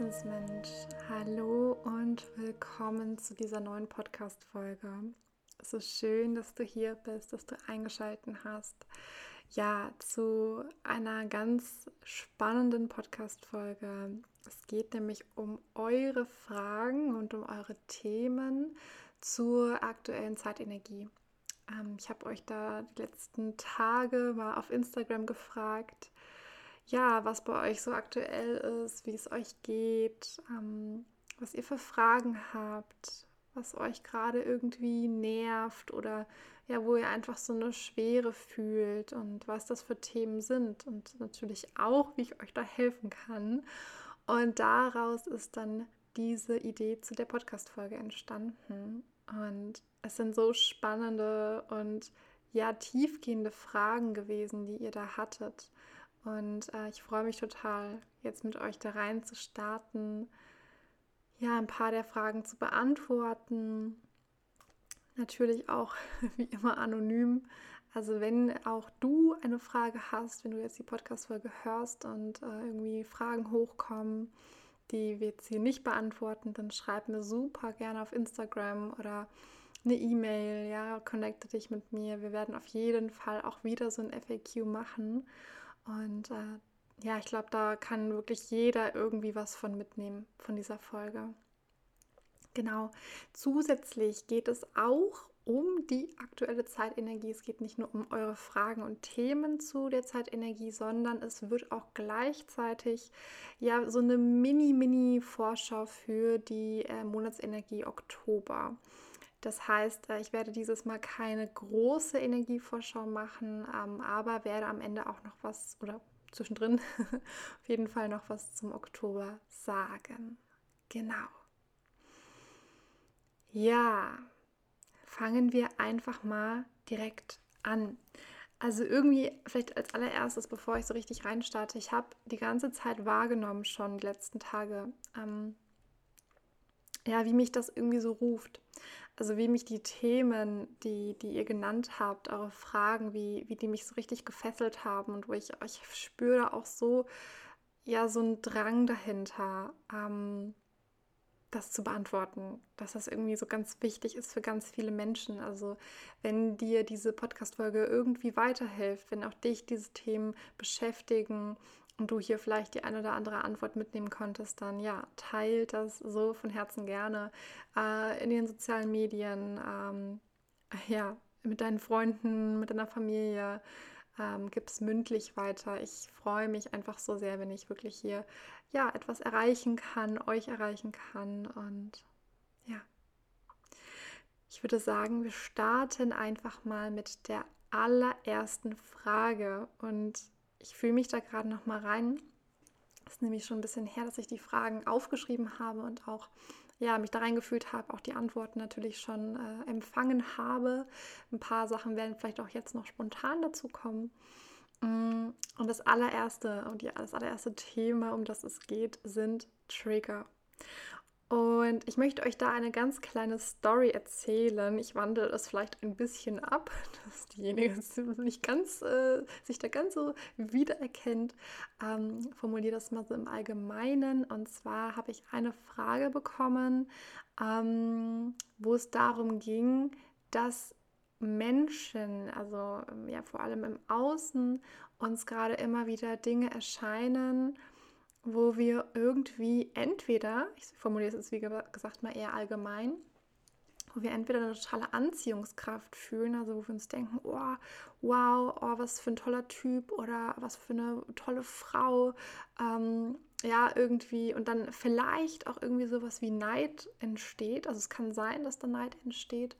Herzensmensch, hallo und willkommen zu dieser neuen Podcast-Folge. Ist schön, dass du hier bist, dass du eingeschaltet hast. Ja, zu einer ganz spannenden Podcast-Folge. Es geht nämlich um eure Fragen und um eure Themen zur aktuellen Zeitenergie. Ähm, ich habe euch da die letzten Tage mal auf Instagram gefragt, ja, was bei euch so aktuell ist, wie es euch geht, ähm, was ihr für Fragen habt, was euch gerade irgendwie nervt oder ja, wo ihr einfach so eine Schwere fühlt und was das für Themen sind und natürlich auch, wie ich euch da helfen kann. Und daraus ist dann diese Idee zu der Podcast-Folge entstanden. Und es sind so spannende und ja, tiefgehende Fragen gewesen, die ihr da hattet. Und äh, ich freue mich total, jetzt mit euch da rein zu starten, ja, ein paar der Fragen zu beantworten. Natürlich auch wie immer anonym. Also wenn auch du eine Frage hast, wenn du jetzt die Podcast-Folge hörst und äh, irgendwie Fragen hochkommen, die wir jetzt hier nicht beantworten, dann schreib mir super gerne auf Instagram oder eine E-Mail, ja, connecte dich mit mir. Wir werden auf jeden Fall auch wieder so ein FAQ machen. Und äh, ja, ich glaube, da kann wirklich jeder irgendwie was von mitnehmen, von dieser Folge. Genau. Zusätzlich geht es auch um die aktuelle Zeitenergie. Es geht nicht nur um eure Fragen und Themen zu der Zeitenergie, sondern es wird auch gleichzeitig ja so eine Mini-Mini-Vorschau für die äh, Monatsenergie Oktober. Das heißt, äh, ich werde dieses Mal keine große Energievorschau machen, ähm, aber werde am Ende auch noch was oder zwischendrin auf jeden Fall noch was zum Oktober sagen. Genau. Ja, fangen wir einfach mal direkt an. Also irgendwie, vielleicht als allererstes, bevor ich so richtig reinstarte, ich habe die ganze Zeit wahrgenommen schon die letzten Tage, ähm, ja, wie mich das irgendwie so ruft. Also wie mich die Themen, die, die ihr genannt habt, eure Fragen, wie, wie die mich so richtig gefesselt haben und wo ich, ich spüre auch so, ja, so einen Drang dahinter, ähm, das zu beantworten, dass das irgendwie so ganz wichtig ist für ganz viele Menschen. Also wenn dir diese Podcast-Folge irgendwie weiterhilft, wenn auch dich diese Themen beschäftigen und du hier vielleicht die eine oder andere Antwort mitnehmen konntest, dann ja, teilt das so von Herzen gerne äh, in den sozialen Medien, ähm, ja, mit deinen Freunden, mit deiner Familie ähm, gib es mündlich weiter. Ich freue mich einfach so sehr, wenn ich wirklich hier ja etwas erreichen kann, euch erreichen kann und ja. Ich würde sagen, wir starten einfach mal mit der allerersten Frage und ich fühle mich da gerade noch mal rein. Es ist nämlich schon ein bisschen her, dass ich die Fragen aufgeschrieben habe und auch ja, mich da reingefühlt habe, auch die Antworten natürlich schon äh, empfangen habe. Ein paar Sachen werden vielleicht auch jetzt noch spontan dazu kommen. Mm, und das allererste und das allererste Thema, um das es geht, sind Trigger. Und ich möchte euch da eine ganz kleine Story erzählen. Ich wandle es vielleicht ein bisschen ab, dass diejenige nicht ganz, äh, sich da ganz so wiedererkennt. Ähm, formuliere das mal so im Allgemeinen. Und zwar habe ich eine Frage bekommen, ähm, wo es darum ging, dass Menschen, also ja vor allem im Außen, uns gerade immer wieder Dinge erscheinen, wo wir irgendwie entweder, ich formuliere es jetzt wie gesagt mal eher allgemein, wo wir entweder eine totale Anziehungskraft fühlen, also wo wir uns denken, oh, wow, oh, was für ein toller Typ oder was für eine tolle Frau, ähm, ja, irgendwie. Und dann vielleicht auch irgendwie sowas wie Neid entsteht, also es kann sein, dass da Neid entsteht.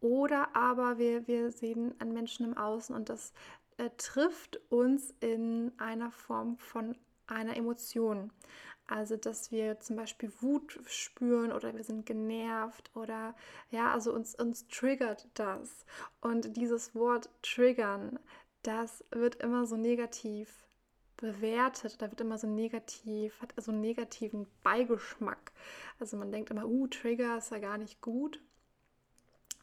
Oder aber wir, wir sehen an Menschen im Außen und das äh, trifft uns in einer Form von einer Emotion. Also, dass wir zum Beispiel Wut spüren oder wir sind genervt oder ja, also uns, uns triggert das. Und dieses Wort triggern, das wird immer so negativ bewertet, da wird immer so negativ, hat so einen negativen Beigeschmack. Also man denkt immer, uh, Trigger ist ja gar nicht gut.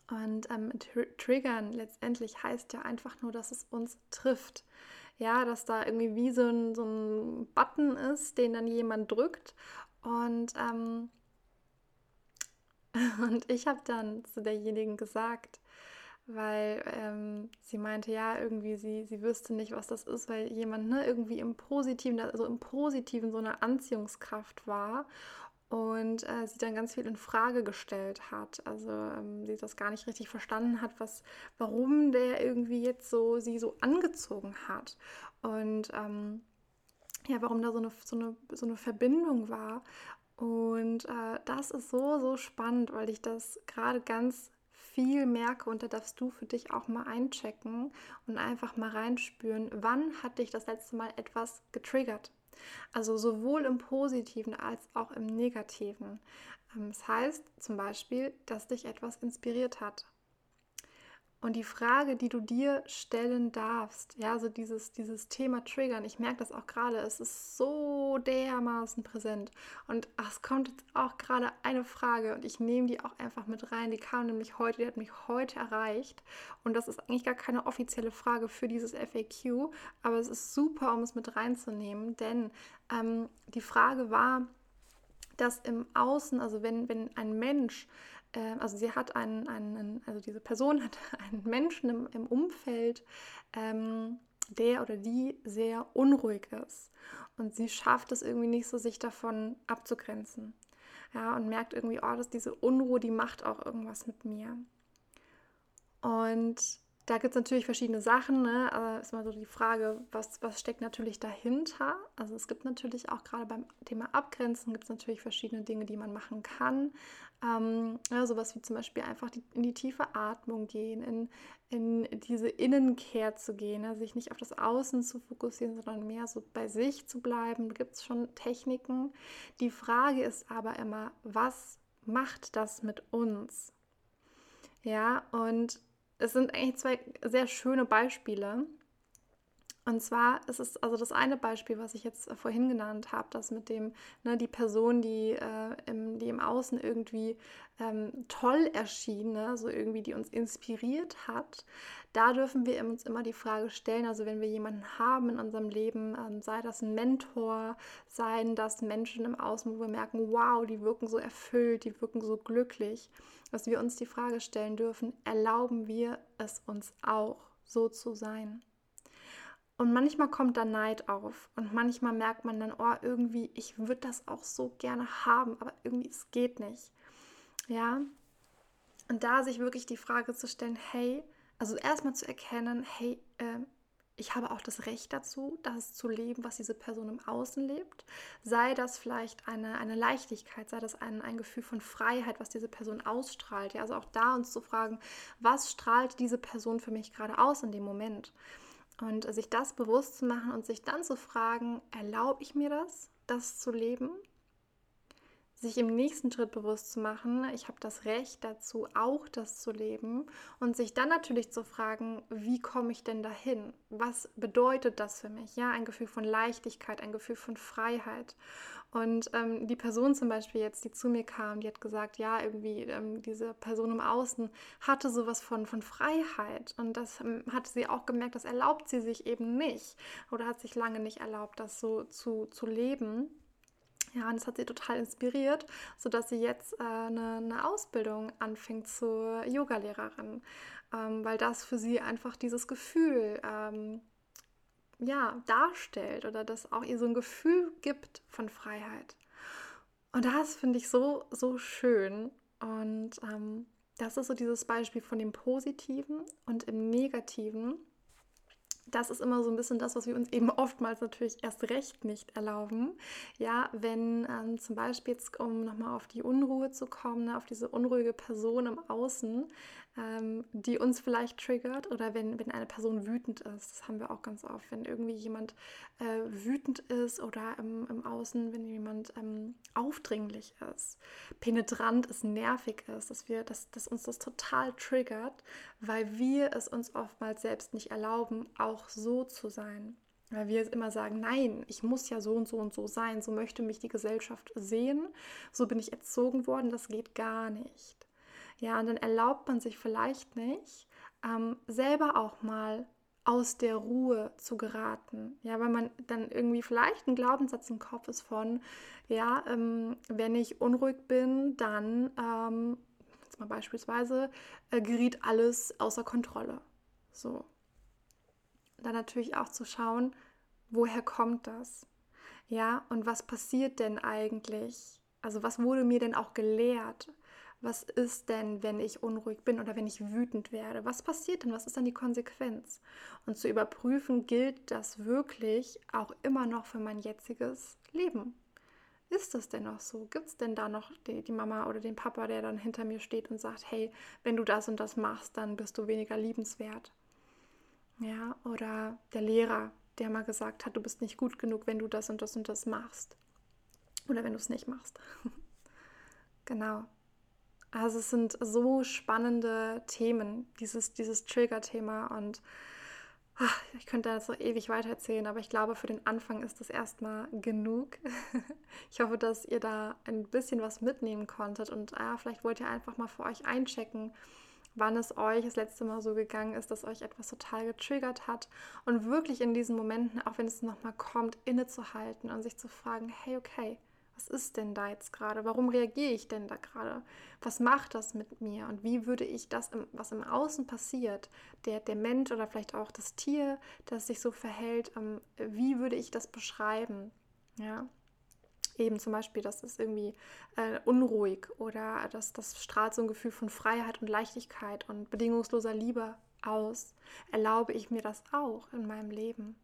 Und ähm, tr triggern letztendlich heißt ja einfach nur, dass es uns trifft. Ja, dass da irgendwie wie so ein, so ein Button ist, den dann jemand drückt. Und, ähm, und ich habe dann zu derjenigen gesagt, weil ähm, sie meinte, ja, irgendwie sie, sie wüsste nicht, was das ist, weil jemand ne, irgendwie im Positiven, also im Positiven so eine Anziehungskraft war und äh, sie dann ganz viel in Frage gestellt hat. Also ähm, sie das gar nicht richtig verstanden hat, was, warum der irgendwie jetzt so sie so angezogen hat und ähm, ja, warum da so eine, so eine, so eine Verbindung war. Und äh, das ist so, so spannend, weil ich das gerade ganz viel merke und da darfst du für dich auch mal einchecken und einfach mal reinspüren, wann hat dich das letzte Mal etwas getriggert? Also sowohl im positiven als auch im negativen. Ähm, das heißt zum Beispiel, dass dich etwas inspiriert hat. Und die Frage, die du dir stellen darfst, ja, so dieses, dieses Thema Triggern, ich merke das auch gerade, es ist so dermaßen präsent. Und ach, es kommt jetzt auch gerade eine Frage und ich nehme die auch einfach mit rein. Die kam nämlich heute, die hat mich heute erreicht. Und das ist eigentlich gar keine offizielle Frage für dieses FAQ, aber es ist super, um es mit reinzunehmen, denn ähm, die Frage war, dass im Außen, also wenn, wenn ein Mensch äh, also sie hat einen, einen, also diese Person hat einen Menschen im, im Umfeld, ähm, der oder die sehr unruhig ist. Und sie schafft es irgendwie nicht so, sich davon abzugrenzen. Ja, und merkt irgendwie, oh, dass diese Unruhe, die macht auch irgendwas mit mir. Und da gibt es natürlich verschiedene Sachen. Ne? Aber ist mal so die Frage, was, was steckt natürlich dahinter? Also es gibt natürlich auch gerade beim Thema Abgrenzen gibt es natürlich verschiedene Dinge, die man machen kann. Ähm, ja, sowas wie zum Beispiel einfach die, in die tiefe Atmung gehen, in, in diese Innenkehr zu gehen, ne? sich nicht auf das Außen zu fokussieren, sondern mehr so bei sich zu bleiben. Da gibt es schon Techniken. Die Frage ist aber immer, was macht das mit uns? Ja, und es sind eigentlich zwei sehr schöne Beispiele. Und zwar ist es also das eine Beispiel, was ich jetzt vorhin genannt habe, das mit dem, ne, die Person, die, äh, im, die im Außen irgendwie ähm, toll erschien, ne, so irgendwie, die uns inspiriert hat. Da dürfen wir uns immer die Frage stellen, also wenn wir jemanden haben in unserem Leben, ähm, sei das ein Mentor, seien das Menschen im Außen, wo wir merken, wow, die wirken so erfüllt, die wirken so glücklich, dass wir uns die Frage stellen dürfen, erlauben wir es uns auch, so zu sein? Und manchmal kommt da Neid auf und manchmal merkt man dann, oh, irgendwie, ich würde das auch so gerne haben, aber irgendwie, es geht nicht. Ja. Und da sich wirklich die Frage zu stellen, hey, also erstmal zu erkennen, hey, äh, ich habe auch das Recht dazu, das zu leben, was diese Person im Außen lebt. Sei das vielleicht eine, eine Leichtigkeit, sei das ein, ein Gefühl von Freiheit, was diese Person ausstrahlt. Ja, also auch da uns zu fragen, was strahlt diese Person für mich gerade aus in dem Moment? Und sich das bewusst zu machen und sich dann zu fragen, erlaube ich mir das, das zu leben? Sich im nächsten Schritt bewusst zu machen, ich habe das Recht dazu, auch das zu leben. Und sich dann natürlich zu fragen, wie komme ich denn dahin? Was bedeutet das für mich? Ja, ein Gefühl von Leichtigkeit, ein Gefühl von Freiheit. Und ähm, die Person zum Beispiel jetzt, die zu mir kam, die hat gesagt, ja, irgendwie ähm, diese Person im Außen hatte sowas von, von Freiheit. Und das ähm, hatte sie auch gemerkt, das erlaubt sie sich eben nicht oder hat sich lange nicht erlaubt, das so zu, zu leben. Ja, und das hat sie total inspiriert, sodass sie jetzt äh, eine, eine, Ausbildung anfängt zur Yogalehrerin, ähm, weil das für sie einfach dieses Gefühl ähm, ja, darstellt oder das auch ihr so ein Gefühl gibt von Freiheit. Und das finde ich so, so schön. Und ähm, das ist so dieses Beispiel von dem Positiven und im Negativen. Das ist immer so ein bisschen das, was wir uns eben oftmals natürlich erst recht nicht erlauben. Ja, wenn ähm, zum Beispiel jetzt, um nochmal auf die Unruhe zu kommen, ne, auf diese unruhige Person im Außen, ähm, die uns vielleicht triggert oder wenn, wenn eine Person wütend ist. Das haben wir auch ganz oft, wenn irgendwie jemand äh, wütend ist oder im, im Außen, wenn jemand ähm, aufdringlich ist, penetrant ist, nervig ist, dass, wir, dass, dass uns das total triggert, weil wir es uns oftmals selbst nicht erlauben, auch so zu sein. Weil wir immer sagen, nein, ich muss ja so und so und so sein, so möchte mich die Gesellschaft sehen, so bin ich erzogen worden, das geht gar nicht. Ja, und dann erlaubt man sich vielleicht nicht, ähm, selber auch mal aus der Ruhe zu geraten. Ja, weil man dann irgendwie vielleicht ein Glaubenssatz im Kopf ist von, ja, ähm, wenn ich unruhig bin, dann, ähm, jetzt mal beispielsweise, äh, geriet alles außer Kontrolle. So. Dann natürlich auch zu schauen, woher kommt das? Ja, und was passiert denn eigentlich? Also was wurde mir denn auch gelehrt? Was ist denn, wenn ich unruhig bin oder wenn ich wütend werde? Was passiert denn? Was ist dann die Konsequenz? Und zu überprüfen, gilt das wirklich auch immer noch für mein jetziges Leben? Ist das denn noch so? Gibt es denn da noch die, die, Mama oder den Papa, der dann hinter mir steht und sagt, hey, wenn du das und das machst, dann bist du weniger liebenswert? Ja, oder der Lehrer, der mal gesagt hat, du bist nicht gut genug, wenn du das und das und das machst. Oder wenn du es nicht machst. genau. Also es sind so spannende Themen, dieses, dieses Trigger-Thema und ach, ich könnte da so ewig weitererzählen, aber ich glaube, für den Anfang ist das erstmal genug. ich hoffe, dass ihr da ein bisschen was mitnehmen konntet und ah, vielleicht wollt ihr einfach mal für euch einchecken, wann es euch das letzte Mal so gegangen ist, dass euch etwas total getriggert hat und wirklich in diesen Momenten, auch wenn es nochmal kommt, innezuhalten und sich zu fragen, hey, okay, was ist denn da jetzt gerade? Warum reagiere ich denn da gerade? Was macht das mit mir? Und wie würde ich das, was im Außen passiert, der, der Mensch oder vielleicht auch das Tier, das sich so verhält, ähm, wie würde ich das beschreiben? Ja, eben zum Beispiel, das ist irgendwie äh, unruhig oder das, das strahlt so ein Gefühl von Freiheit und Leichtigkeit und bedingungsloser Liebe aus. Erlaube ich mir das auch in meinem Leben?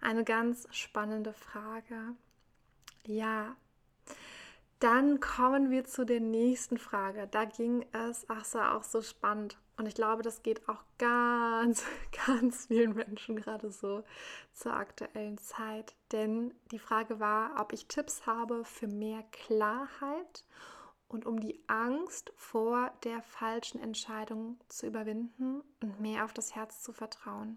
Eine ganz spannende Frage. Ja. Dann kommen wir zu der nächsten Frage. Da ging es, ach so, auch so spannend. Und ich glaube, das geht auch ganz, ganz vielen Menschen gerade so zur aktuellen Zeit. Denn die Frage war, ob ich Tipps habe für mehr Klarheit und um die Angst vor der falschen Entscheidung zu überwinden und mehr auf das Herz zu vertrauen.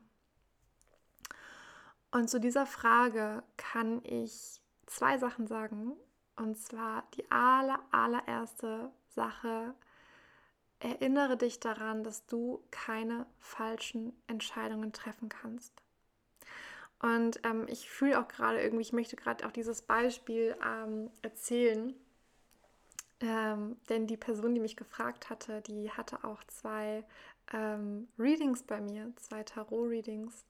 Und zu dieser Frage kann ich zwei Sachen sagen. Und zwar die aller, allererste Sache, erinnere dich daran, dass du keine falschen Entscheidungen treffen kannst. Und ähm, ich fühle auch gerade irgendwie, ich möchte gerade auch dieses Beispiel ähm, erzählen. Ähm, denn die Person, die mich gefragt hatte, die hatte auch zwei ähm, Readings bei mir, zwei Tarot-Readings.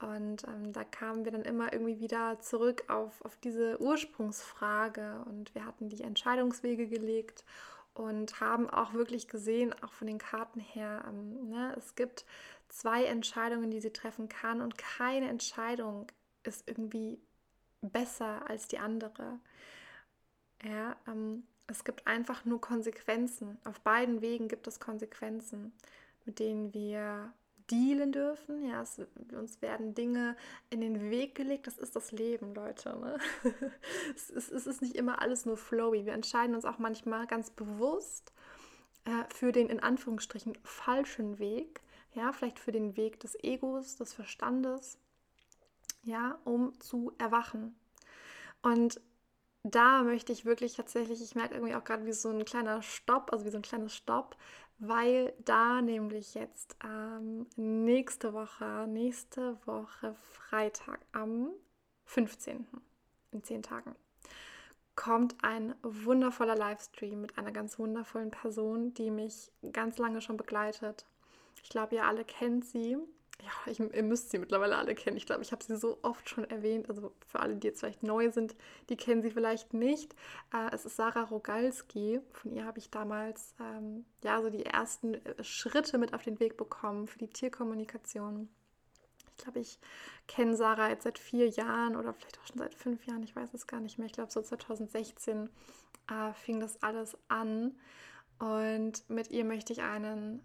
Und ähm, da kamen wir dann immer irgendwie wieder zurück auf, auf diese Ursprungsfrage und wir hatten die Entscheidungswege gelegt und haben auch wirklich gesehen, auch von den Karten her, ähm, ne, es gibt zwei Entscheidungen, die sie treffen kann und keine Entscheidung ist irgendwie besser als die andere. Ja, ähm, es gibt einfach nur Konsequenzen. Auf beiden Wegen gibt es Konsequenzen, mit denen wir dealen dürfen. Ja, es, uns werden Dinge in den Weg gelegt. Das ist das Leben, Leute. Ne? es, ist, es ist nicht immer alles nur flowy. Wir entscheiden uns auch manchmal ganz bewusst äh, für den in Anführungsstrichen falschen Weg. Ja, vielleicht für den Weg des Egos, des Verstandes. Ja, um zu erwachen. Und da möchte ich wirklich tatsächlich, ich merke irgendwie auch gerade wie so ein kleiner Stopp, also wie so ein kleines Stopp, weil da nämlich jetzt ähm, nächste Woche, nächste Woche Freitag am 15. in zehn Tagen kommt ein wundervoller Livestream mit einer ganz wundervollen Person, die mich ganz lange schon begleitet. Ich glaube, ihr alle kennt sie ja, ich, ihr müsst sie mittlerweile alle kennen. Ich glaube, ich habe sie so oft schon erwähnt. Also für alle, die jetzt vielleicht neu sind, die kennen sie vielleicht nicht. Äh, es ist Sarah Rogalski. Von ihr habe ich damals ähm, ja so die ersten äh, Schritte mit auf den Weg bekommen für die Tierkommunikation. Ich glaube, ich kenne Sarah jetzt seit vier Jahren oder vielleicht auch schon seit fünf Jahren. Ich weiß es gar nicht mehr. Ich glaube, so 2016 äh, fing das alles an. Und mit ihr möchte ich einen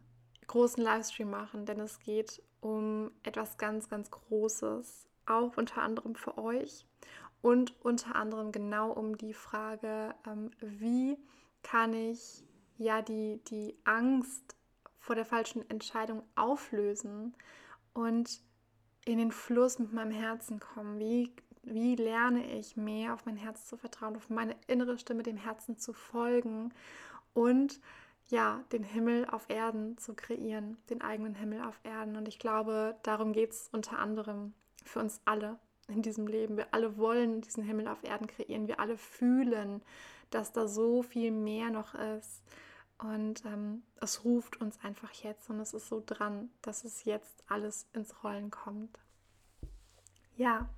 großen Livestream machen, denn es geht um etwas ganz, ganz Großes, auch unter anderem für euch und unter anderem genau um die Frage, ähm, wie kann ich ja die, die Angst vor der falschen Entscheidung auflösen und in den Fluss mit meinem Herzen kommen? Wie, wie lerne ich mehr auf mein Herz zu vertrauen, auf meine innere Stimme dem Herzen zu folgen und ja, den Himmel auf Erden zu kreieren, den eigenen Himmel auf Erden. Und ich glaube, darum geht es unter anderem für uns alle in diesem Leben. Wir alle wollen diesen Himmel auf Erden kreieren. Wir alle fühlen, dass da so viel mehr noch ist. Und ähm, es ruft uns einfach jetzt und es ist so dran, dass es jetzt alles ins Rollen kommt. Ja,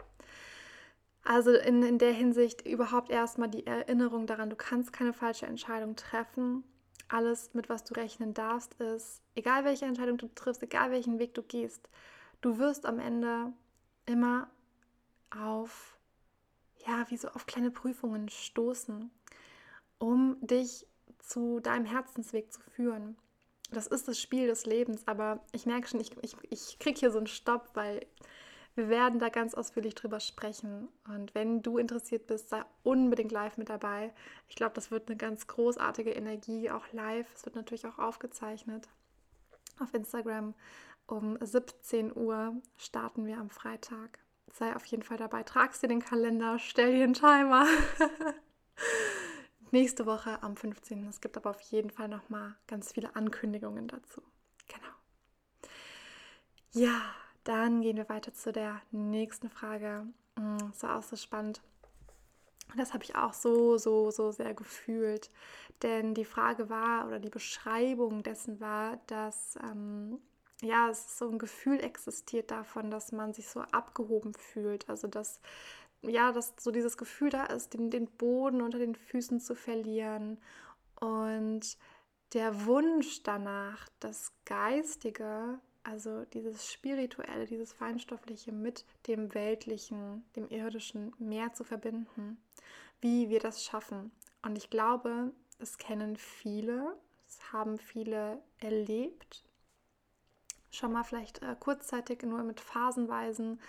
also in, in der Hinsicht überhaupt erstmal die Erinnerung daran, du kannst keine falsche Entscheidung treffen. Alles, mit was du rechnen darfst, ist, egal welche Entscheidung du triffst, egal welchen Weg du gehst, du wirst am Ende immer auf, ja, wie so auf kleine Prüfungen stoßen, um dich zu deinem Herzensweg zu führen. Das ist das Spiel des Lebens, aber ich merke schon, ich, ich, ich kriege hier so einen Stopp, weil wir werden da ganz ausführlich drüber sprechen. Und wenn du interessiert bist, sei unbedingt live mit dabei. Ich glaube, das wird eine ganz großartige Energie, auch live. Es wird natürlich auch aufgezeichnet. Auf Instagram um 17 Uhr starten wir am Freitag. Sei auf jeden Fall dabei. Tragst dir den Kalender, stell dir einen Timer. Nächste Woche am 15. Es gibt aber auf jeden Fall noch mal ganz viele Ankündigungen dazu. Genau. Ja, dann gehen wir weiter zu der nächsten Frage. Das mm, war auch so spannend. Das habe ich auch so, so, so sehr gefühlt. Denn die Frage war oder die Beschreibung dessen war, dass ähm, ja, es so ein Gefühl existiert davon, dass man sich so abgehoben fühlt. Also dass ja, dass so dieses Gefühl da ist, den, den Boden unter den Füßen zu verlieren und der Wunsch danach, das Geistige also dieses Spirituelle, dieses Feinstoffliche mit dem Weltlichen, dem Irdischen mehr zu verbinden, wie wir das schaffen. Und ich glaube, es kennen viele, es haben viele erlebt, schon mal vielleicht äh, kurzzeitig nur mit phasenweisen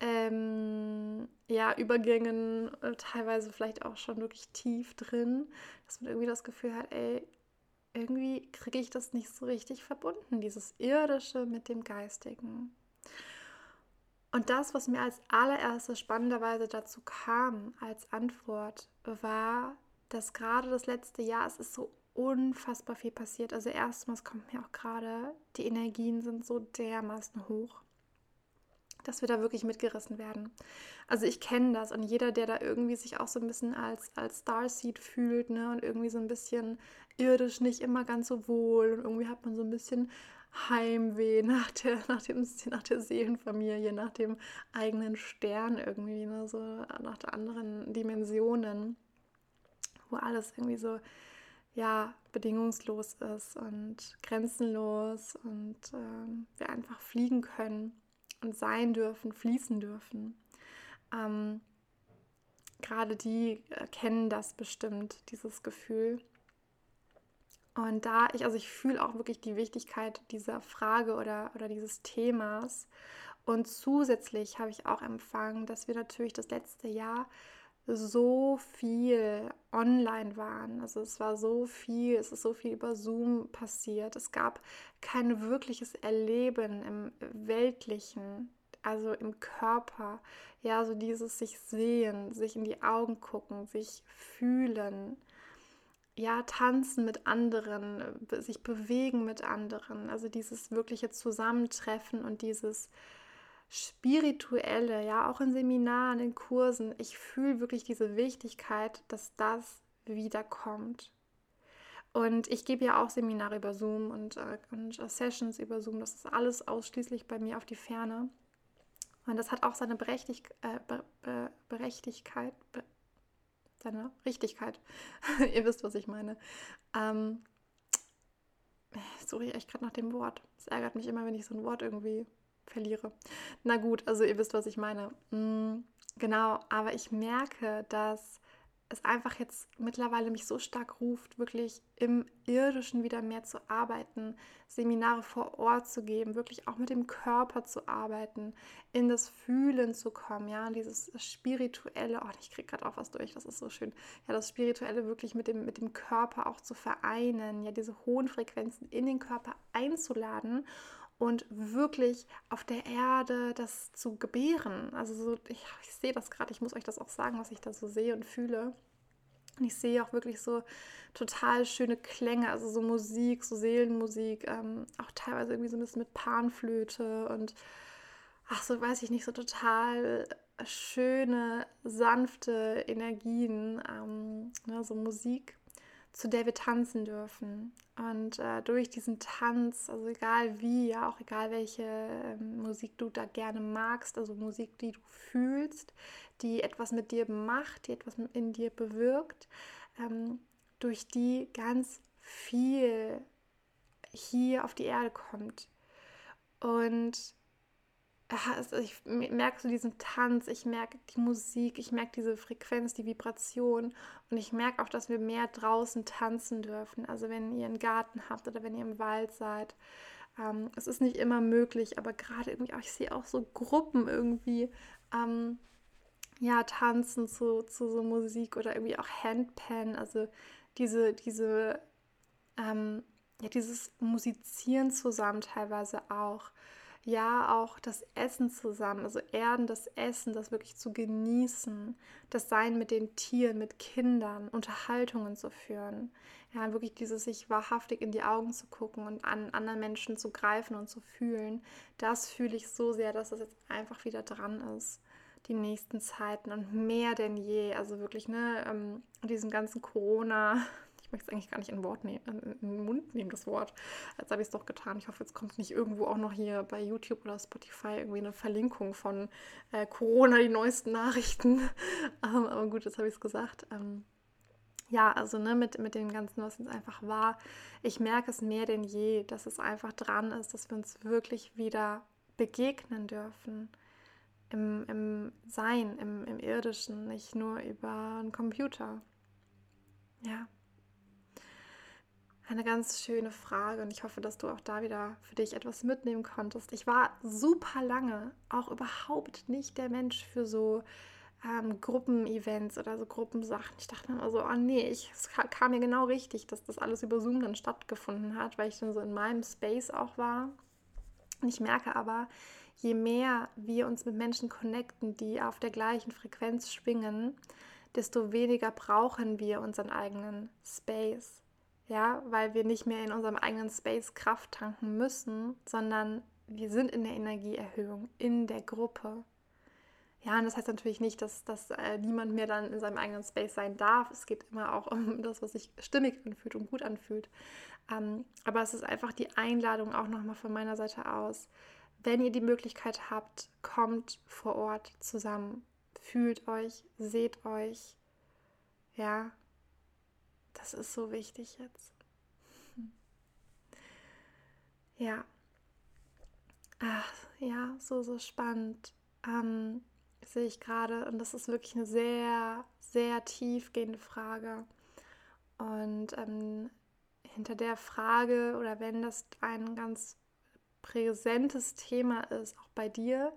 ähm, ja, Übergängen, äh, teilweise vielleicht auch schon wirklich tief drin, dass man irgendwie das Gefühl hat, ey, irgendwie kriege ich das nicht so richtig verbunden, dieses Irdische mit dem Geistigen. Und das, was mir als allererstes spannenderweise dazu kam als Antwort, war, dass gerade das letzte Jahr, es ist so unfassbar viel passiert. Also erstmals kommt mir auch gerade, die Energien sind so dermaßen hoch dass wir da wirklich mitgerissen werden. Also ich kenne das und jeder, der da irgendwie sich auch so ein bisschen als, als Starseed fühlt ne, und irgendwie so ein bisschen irdisch nicht immer ganz so wohl und irgendwie hat man so ein bisschen Heimweh nach der, nach, dem, nach der Seelenfamilie, nach dem eigenen Stern irgendwie, ne, so nach der anderen Dimensionen, wo alles irgendwie so ja, bedingungslos ist und grenzenlos und ähm, wir einfach fliegen können und sein dürfen, fließen dürfen. Ähm, Gerade die äh, kennen das bestimmt, dieses Gefühl. Und da ich, also ich fühle auch wirklich die Wichtigkeit dieser Frage oder, oder dieses Themas. Und zusätzlich habe ich auch empfangen, dass wir natürlich das letzte Jahr so viel online waren. Also es war so viel, es ist so viel über Zoom passiert. Es gab kein wirkliches Erleben im Weltlichen, also im Körper. Ja, so dieses sich sehen, sich in die Augen gucken, sich fühlen. Ja, tanzen mit anderen, sich bewegen mit anderen. Also dieses wirkliche Zusammentreffen und dieses spirituelle, ja, auch in Seminaren, in Kursen, ich fühle wirklich diese Wichtigkeit, dass das wiederkommt. Und ich gebe ja auch Seminare über Zoom und, äh, und äh, Sessions über Zoom. Das ist alles ausschließlich bei mir auf die Ferne. Und das hat auch seine Berechtig äh, Be Be Berechtigkeit, Be seine Richtigkeit. Ihr wisst, was ich meine. Ähm, suche ich echt gerade nach dem Wort. Es ärgert mich immer, wenn ich so ein Wort irgendwie verliere. Na gut, also ihr wisst, was ich meine. Mm, genau, aber ich merke, dass es einfach jetzt mittlerweile mich so stark ruft, wirklich im irdischen wieder mehr zu arbeiten, Seminare vor Ort zu geben, wirklich auch mit dem Körper zu arbeiten, in das Fühlen zu kommen, ja, dieses spirituelle, oh, ich kriege gerade auch was durch, das ist so schön, ja, das spirituelle wirklich mit dem, mit dem Körper auch zu vereinen, ja, diese hohen Frequenzen in den Körper einzuladen und wirklich auf der Erde das zu gebären. Also so, ich, ich sehe das gerade, ich muss euch das auch sagen, was ich da so sehe und fühle. Und ich sehe auch wirklich so total schöne Klänge, also so Musik, so Seelenmusik, ähm, auch teilweise irgendwie so ein bisschen mit Panflöte und ach so, weiß ich nicht, so total schöne, sanfte Energien, ähm, ne, so Musik, zu der wir tanzen dürfen. Und äh, durch diesen Tanz, also egal wie, ja, auch egal welche äh, Musik du da gerne magst, also Musik, die du fühlst, die etwas mit dir macht, die etwas in dir bewirkt, ähm, durch die ganz viel hier auf die Erde kommt. Und also ich merke so diesen Tanz, ich merke die Musik, ich merke diese Frequenz, die Vibration und ich merke auch, dass wir mehr draußen tanzen dürfen. Also wenn ihr einen Garten habt oder wenn ihr im Wald seid. Ähm, es ist nicht immer möglich, aber gerade irgendwie, auch, ich sehe auch so Gruppen irgendwie, ähm, ja, tanzen zu, zu so Musik oder irgendwie auch Handpan, also diese, diese, ähm, ja, dieses Musizieren zusammen teilweise auch ja auch das Essen zusammen, also Erden, das Essen, das wirklich zu genießen, das Sein mit den Tieren, mit Kindern, Unterhaltungen zu führen. Ja, wirklich dieses sich wahrhaftig in die Augen zu gucken und an anderen Menschen zu greifen und zu fühlen, das fühle ich so sehr, dass das jetzt einfach wieder dran ist, die nächsten Zeiten und mehr denn je. Also wirklich, ne, ähm, diesen ganzen Corona, ich möchte es eigentlich gar nicht in, Wort nehmen, in den Mund nehmen, das Wort. Jetzt habe ich es doch getan. Ich hoffe, jetzt kommt nicht irgendwo auch noch hier bei YouTube oder Spotify irgendwie eine Verlinkung von äh, Corona, die neuesten Nachrichten. ähm, aber gut, jetzt habe ich es gesagt. Ähm, ja, also ne, mit, mit dem Ganzen, was jetzt einfach war, ich merke es mehr denn je, dass es einfach dran ist, dass wir uns wirklich wieder begegnen dürfen. Im, im Sein, im, im Irdischen, nicht nur über einen Computer. Ja. Eine ganz schöne Frage und ich hoffe, dass du auch da wieder für dich etwas mitnehmen konntest. Ich war super lange auch überhaupt nicht der Mensch für so ähm, Gruppenevents oder so Gruppensachen. Ich dachte immer so, oh nee, ich, es kam mir genau richtig, dass das alles über Zoom dann stattgefunden hat, weil ich dann so in meinem Space auch war. Und ich merke aber, je mehr wir uns mit Menschen connecten, die auf der gleichen Frequenz schwingen, desto weniger brauchen wir unseren eigenen Space ja, weil wir nicht mehr in unserem eigenen Space Kraft tanken müssen, sondern wir sind in der Energieerhöhung, in der Gruppe. Ja, und das heißt natürlich nicht, dass, dass äh, niemand mehr dann in seinem eigenen Space sein darf. Es geht immer auch um das, was sich stimmig anfühlt und gut anfühlt. Ähm, aber es ist einfach die Einladung auch nochmal von meiner Seite aus. Wenn ihr die Möglichkeit habt, kommt vor Ort zusammen. Fühlt euch, seht euch. Ja, das ist so wichtig jetzt. Ja. Ach, ja, so, so spannend. Ähm, sehe ich gerade. Und das ist wirklich eine sehr, sehr tiefgehende Frage. Und ähm, hinter der Frage oder wenn das ein ganz präsentes Thema ist, auch bei dir,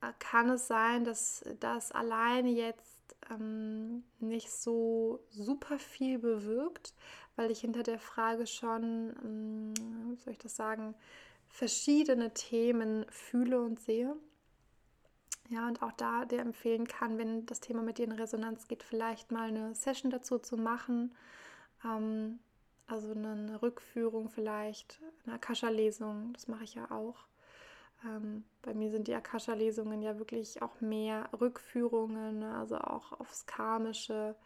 äh, kann es sein, dass das alleine jetzt ähm, nicht so super viel bewirkt, weil ich hinter der Frage schon, ähm, wie soll ich das sagen, verschiedene Themen fühle und sehe. Ja, und auch da dir empfehlen kann, wenn das Thema mit dir in Resonanz geht, vielleicht mal eine Session dazu zu machen. Ähm, also eine Rückführung vielleicht, eine Akasha-Lesung, das mache ich ja auch. Ähm, bei mir sind die Akasha-Lesungen ja wirklich auch mehr Rückführungen, ne? also auch aufs Karmische,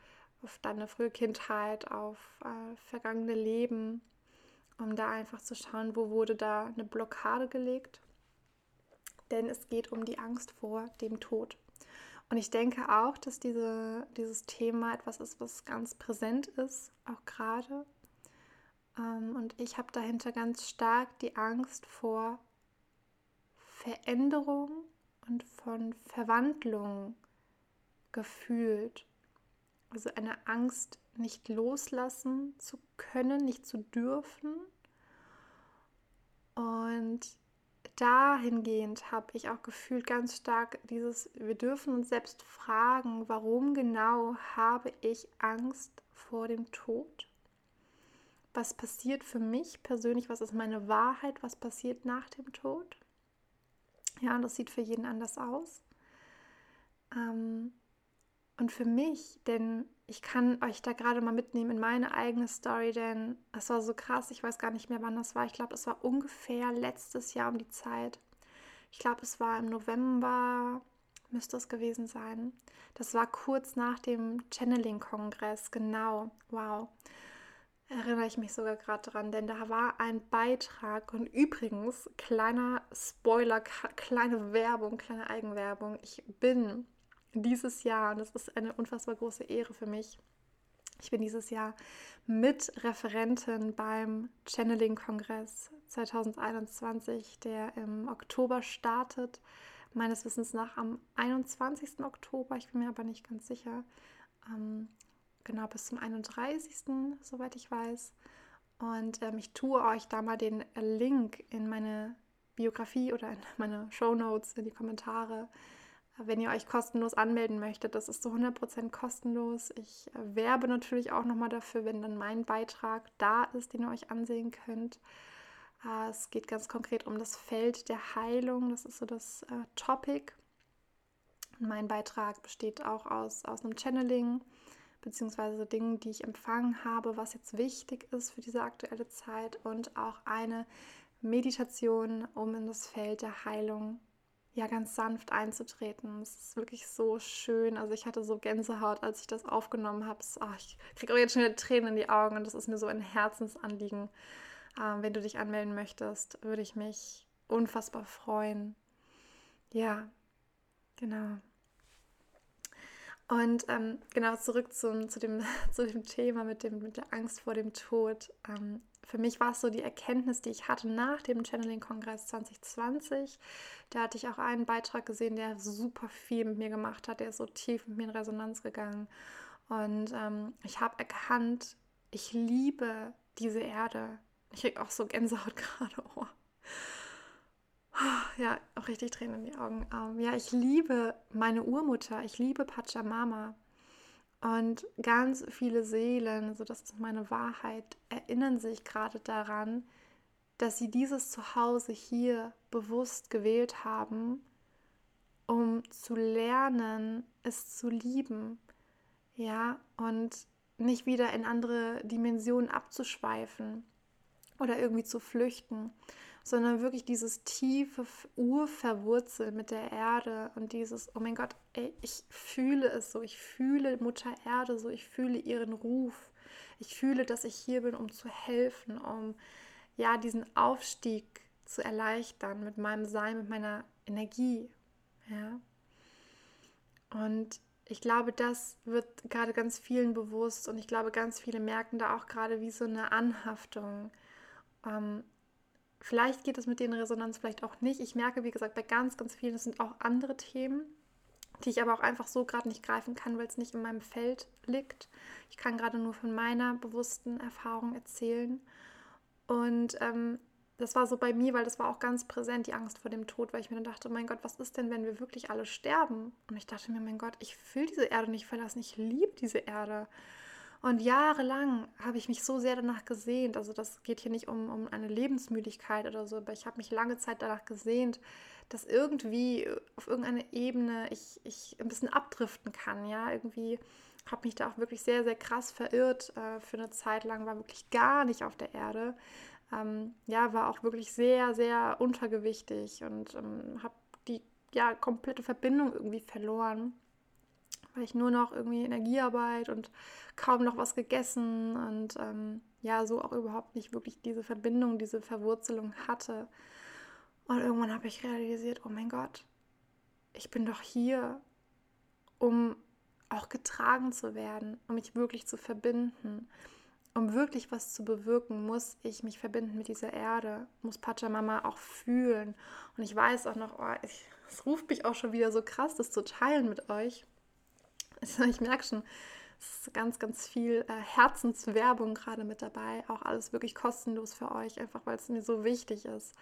auf deine frühe Kindheit, auf äh, vergangene Leben, um da einfach zu schauen, wo wurde da eine Blockade gelegt. Denn es geht um die Angst vor dem Tod. Und ich denke auch, dass diese, dieses Thema etwas ist, was ganz präsent ist, auch gerade. Ähm, und ich habe dahinter ganz stark die Angst vor Veränderung und von Verwandlung gefühlt. Also eine Angst, nicht loslassen zu können, nicht zu dürfen. Und dahingehend habe ich auch gefühlt ganz stark dieses, wir dürfen uns selbst fragen, warum genau habe ich Angst vor dem Tod? Was passiert für mich persönlich? Was ist meine Wahrheit? Was passiert nach dem Tod? Ja, und das sieht für jeden anders aus. Ähm, und für mich, denn ich kann euch da gerade mal mitnehmen in meine eigene Story, denn es war so krass. Ich weiß gar nicht mehr, wann das war. Ich glaube, es war ungefähr letztes Jahr um die Zeit. Ich glaube, es war im November, müsste es gewesen sein. Das war kurz nach dem Channeling-Kongress, genau. Wow. Erinnere ich mich sogar gerade dran, denn da war ein Beitrag und übrigens, kleiner Spoiler, kleine Werbung, kleine Eigenwerbung. Ich bin dieses Jahr, und das ist eine unfassbar große Ehre für mich, ich bin dieses Jahr Mitreferentin beim Channeling-Kongress 2021, der im Oktober startet. Meines Wissens nach am 21. Oktober, ich bin mir aber nicht ganz sicher. Genau bis zum 31. soweit ich weiß. Und ähm, ich tue euch da mal den Link in meine Biografie oder in meine Show Notes in die Kommentare wenn ihr euch kostenlos anmelden möchtet. Das ist zu 100% kostenlos. Ich äh, werbe natürlich auch nochmal dafür, wenn dann mein Beitrag da ist, den ihr euch ansehen könnt. Äh, es geht ganz konkret um das Feld der Heilung. Das ist so das äh, Topic. Mein Beitrag besteht auch aus, aus einem Channeling beziehungsweise Dingen, die ich empfangen habe, was jetzt wichtig ist für diese aktuelle Zeit und auch eine Meditation, um in das Feld der Heilung ja ganz sanft einzutreten. Es ist wirklich so schön. Also ich hatte so Gänsehaut, als ich das aufgenommen habe. Oh, ich kriege auch jetzt schon wieder Tränen in die Augen und das ist mir so ein Herzensanliegen. Ähm, wenn du dich anmelden möchtest, würde ich mich unfassbar freuen. Ja, genau. Und ähm, genau zurück zum, zu, dem, zu dem Thema mit, dem, mit der Angst vor dem Tod. Ähm, für mich war es so die Erkenntnis, die ich hatte nach dem Channeling-Kongress 2020. Da hatte ich auch einen Beitrag gesehen, der super viel mit mir gemacht hat. Der ist so tief mit mir in Resonanz gegangen. Und ähm, ich habe erkannt, ich liebe diese Erde. Ich kriege auch so Gänsehaut gerade. Oh. Ja, auch richtig Tränen in die Augen. Ähm, ja, ich liebe meine Urmutter. Ich liebe Pachamama. Und ganz viele Seelen, also das ist meine Wahrheit, erinnern sich gerade daran, dass sie dieses Zuhause hier bewusst gewählt haben, um zu lernen, es zu lieben. Ja, und nicht wieder in andere Dimensionen abzuschweifen oder irgendwie zu flüchten, sondern wirklich dieses tiefe Urverwurzeln mit der Erde und dieses, oh mein Gott, ey, ich fühle es so, ich fühle Mutter Erde so, ich fühle ihren Ruf, ich fühle, dass ich hier bin, um zu helfen, um ja diesen Aufstieg zu erleichtern mit meinem Sein, mit meiner Energie, ja. Und ich glaube, das wird gerade ganz vielen bewusst und ich glaube, ganz viele merken da auch gerade wie so eine Anhaftung. Ähm, Vielleicht geht es mit denen Resonanz, vielleicht auch nicht. Ich merke, wie gesagt, bei ganz, ganz vielen, es sind auch andere Themen, die ich aber auch einfach so gerade nicht greifen kann, weil es nicht in meinem Feld liegt. Ich kann gerade nur von meiner bewussten Erfahrung erzählen. Und ähm, das war so bei mir, weil das war auch ganz präsent, die Angst vor dem Tod, weil ich mir dann dachte, mein Gott, was ist denn, wenn wir wirklich alle sterben? Und ich dachte mir, mein Gott, ich will diese Erde nicht verlassen, ich liebe diese Erde. Und jahrelang habe ich mich so sehr danach gesehnt. Also das geht hier nicht um, um eine Lebensmüdigkeit oder so, aber ich habe mich lange Zeit danach gesehnt, dass irgendwie auf irgendeine Ebene ich, ich ein bisschen abdriften kann. Ja, irgendwie habe mich da auch wirklich sehr, sehr krass verirrt äh, für eine Zeit lang, war wirklich gar nicht auf der Erde. Ähm, ja, war auch wirklich sehr, sehr untergewichtig und ähm, habe die ja, komplette Verbindung irgendwie verloren weil ich nur noch irgendwie Energiearbeit und kaum noch was gegessen und ähm, ja, so auch überhaupt nicht wirklich diese Verbindung, diese Verwurzelung hatte. Und irgendwann habe ich realisiert, oh mein Gott, ich bin doch hier, um auch getragen zu werden, um mich wirklich zu verbinden. Um wirklich was zu bewirken, muss ich mich verbinden mit dieser Erde, muss Pachamama auch fühlen. Und ich weiß auch noch, oh, es ruft mich auch schon wieder so krass, das zu teilen mit euch. Ich merke schon, es ist ganz, ganz viel äh, Herzenswerbung gerade mit dabei. Auch alles wirklich kostenlos für euch, einfach weil es mir so wichtig ist.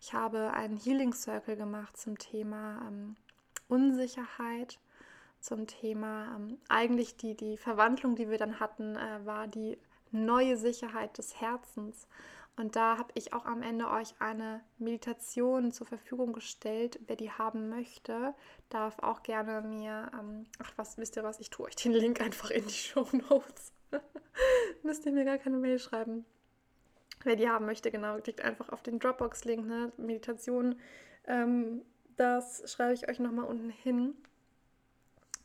Ich habe einen Healing Circle gemacht zum Thema ähm, Unsicherheit, zum Thema ähm, eigentlich die, die Verwandlung, die wir dann hatten, äh, war die neue Sicherheit des Herzens. Und da habe ich auch am Ende euch eine Meditation zur Verfügung gestellt. Wer die haben möchte, darf auch gerne mir, ähm, ach was, wisst ihr was, ich tue euch den Link einfach in die Show Notes. Müsst ihr mir gar keine Mail schreiben. Wer die haben möchte, genau, klickt einfach auf den Dropbox-Link, ne? Meditation. Ähm, das schreibe ich euch nochmal unten hin.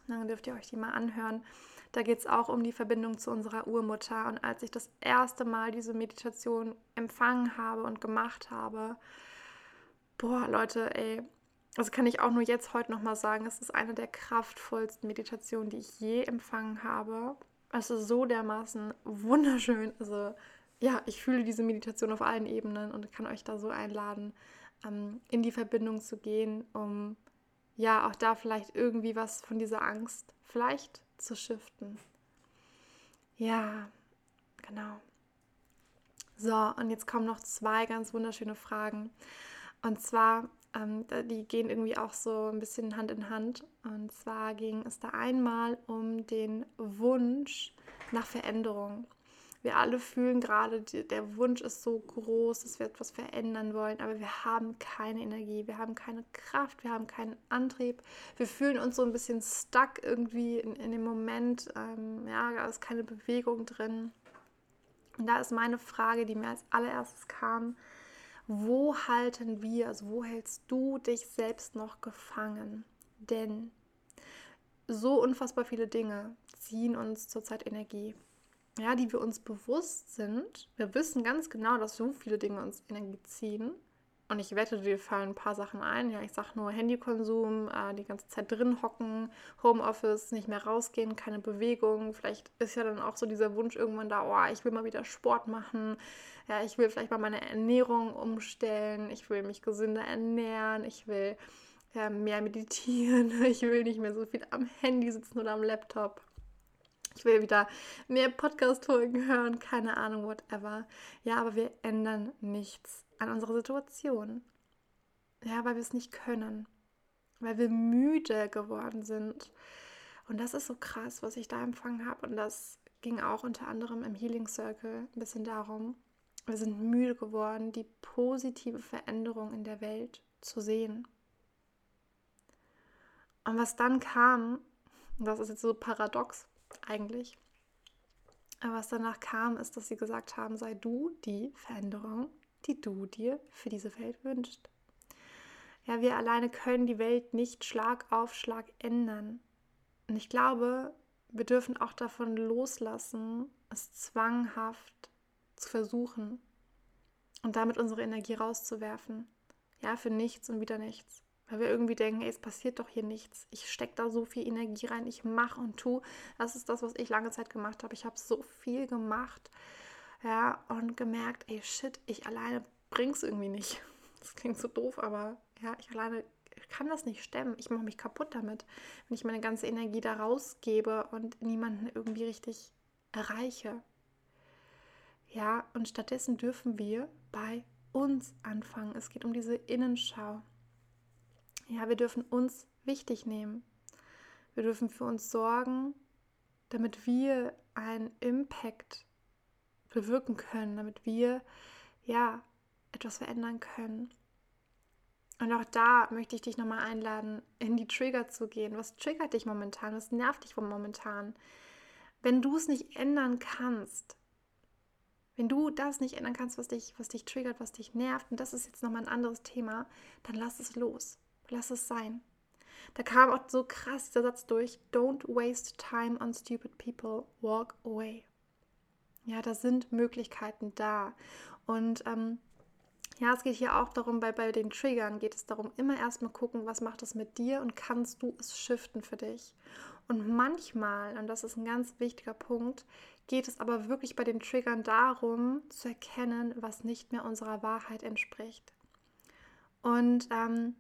Dann dürft ihr euch die mal anhören. Da geht es auch um die Verbindung zu unserer Urmutter. Und als ich das erste Mal diese Meditation empfangen habe und gemacht habe, boah, Leute, ey, also kann ich auch nur jetzt heute nochmal sagen, es ist eine der kraftvollsten Meditationen, die ich je empfangen habe. Es ist so dermaßen wunderschön. Also ja, ich fühle diese Meditation auf allen Ebenen und kann euch da so einladen, ähm, in die Verbindung zu gehen, um ja auch da vielleicht irgendwie was von dieser Angst vielleicht zu shiften. Ja, genau. So, und jetzt kommen noch zwei ganz wunderschöne Fragen. Und zwar, ähm, die gehen irgendwie auch so ein bisschen Hand in Hand. Und zwar ging es da einmal um den Wunsch nach Veränderung wir alle fühlen gerade, der Wunsch ist so groß, dass wir etwas verändern wollen, aber wir haben keine Energie, wir haben keine Kraft, wir haben keinen Antrieb. Wir fühlen uns so ein bisschen stuck irgendwie in, in dem Moment. Ähm, ja, da ist keine Bewegung drin. Und da ist meine Frage, die mir als allererstes kam, wo halten wir, also wo hältst du dich selbst noch gefangen? Denn so unfassbar viele Dinge ziehen uns zurzeit Energie ja, die wir uns bewusst sind. Wir wissen ganz genau, dass so viele Dinge uns Energie ziehen. Und ich wette, dir fallen ein paar Sachen ein. Ja, ich sage nur Handykonsum, äh, die ganze Zeit drin hocken, Homeoffice, nicht mehr rausgehen, keine Bewegung. Vielleicht ist ja dann auch so dieser Wunsch irgendwann da, oh, ich will mal wieder Sport machen. Ja, ich will vielleicht mal meine Ernährung umstellen. Ich will mich gesünder ernähren. Ich will ja, mehr meditieren. Ich will nicht mehr so viel am Handy sitzen oder am Laptop ich will wieder mehr Podcast-Folgen hören, keine Ahnung, whatever. Ja, aber wir ändern nichts an unserer Situation. Ja, weil wir es nicht können. Weil wir müde geworden sind. Und das ist so krass, was ich da empfangen habe. Und das ging auch unter anderem im Healing Circle ein bisschen darum. Wir sind müde geworden, die positive Veränderung in der Welt zu sehen. Und was dann kam, das ist jetzt so paradox, eigentlich. Aber was danach kam, ist, dass sie gesagt haben, sei du die Veränderung, die du dir für diese Welt wünschst. Ja, wir alleine können die Welt nicht Schlag auf Schlag ändern. Und ich glaube, wir dürfen auch davon loslassen, es zwanghaft zu versuchen und damit unsere Energie rauszuwerfen. Ja, für nichts und wieder nichts. Weil wir irgendwie denken, ey, es passiert doch hier nichts. Ich stecke da so viel Energie rein, ich mache und tue. Das ist das, was ich lange Zeit gemacht habe. Ich habe so viel gemacht, ja, und gemerkt, ey, shit, ich alleine bring's irgendwie nicht. Das klingt so doof, aber ja, ich alleine kann das nicht stemmen. Ich mache mich kaputt damit, wenn ich meine ganze Energie da rausgebe und niemanden irgendwie richtig erreiche. Ja, und stattdessen dürfen wir bei uns anfangen. Es geht um diese Innenschau. Ja, wir dürfen uns wichtig nehmen. Wir dürfen für uns sorgen, damit wir einen Impact bewirken können, damit wir ja etwas verändern können. Und auch da möchte ich dich nochmal einladen, in die Trigger zu gehen. Was triggert dich momentan? Was nervt dich momentan? Wenn du es nicht ändern kannst, wenn du das nicht ändern kannst, was dich, was dich triggert, was dich nervt, und das ist jetzt nochmal ein anderes Thema, dann lass es los. Lass es sein. Da kam auch so krass der Satz durch: Don't waste time on stupid people, walk away. Ja, da sind Möglichkeiten da. Und ähm, ja, es geht hier auch darum, bei, bei den Triggern geht es darum, immer erstmal gucken, was macht es mit dir und kannst du es shiften für dich. Und manchmal, und das ist ein ganz wichtiger Punkt, geht es aber wirklich bei den Triggern darum, zu erkennen, was nicht mehr unserer Wahrheit entspricht. Und ähm,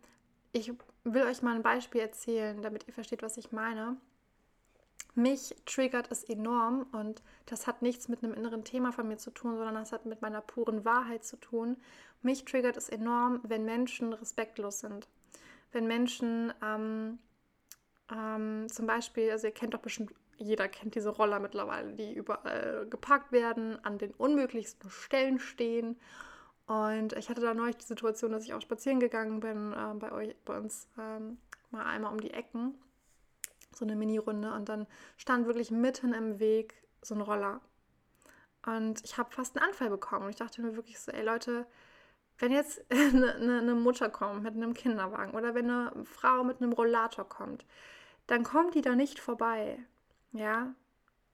ich will euch mal ein Beispiel erzählen, damit ihr versteht, was ich meine. Mich triggert es enorm und das hat nichts mit einem inneren Thema von mir zu tun, sondern das hat mit meiner puren Wahrheit zu tun. Mich triggert es enorm, wenn Menschen respektlos sind. Wenn Menschen ähm, ähm, zum Beispiel, also ihr kennt doch bestimmt jeder kennt diese Roller mittlerweile, die überall geparkt werden, an den unmöglichsten Stellen stehen. Und ich hatte da neulich die Situation, dass ich auch spazieren gegangen bin äh, bei euch, bei uns ähm, mal einmal um die Ecken, so eine Mini-Runde. Und dann stand wirklich mitten im Weg so ein Roller. Und ich habe fast einen Anfall bekommen. Und ich dachte mir wirklich so, ey Leute, wenn jetzt eine, eine, Mutter kommt mit einem Kinderwagen oder wenn eine Frau mit einem Rollator kommt, dann kommt die da nicht vorbei. Ja?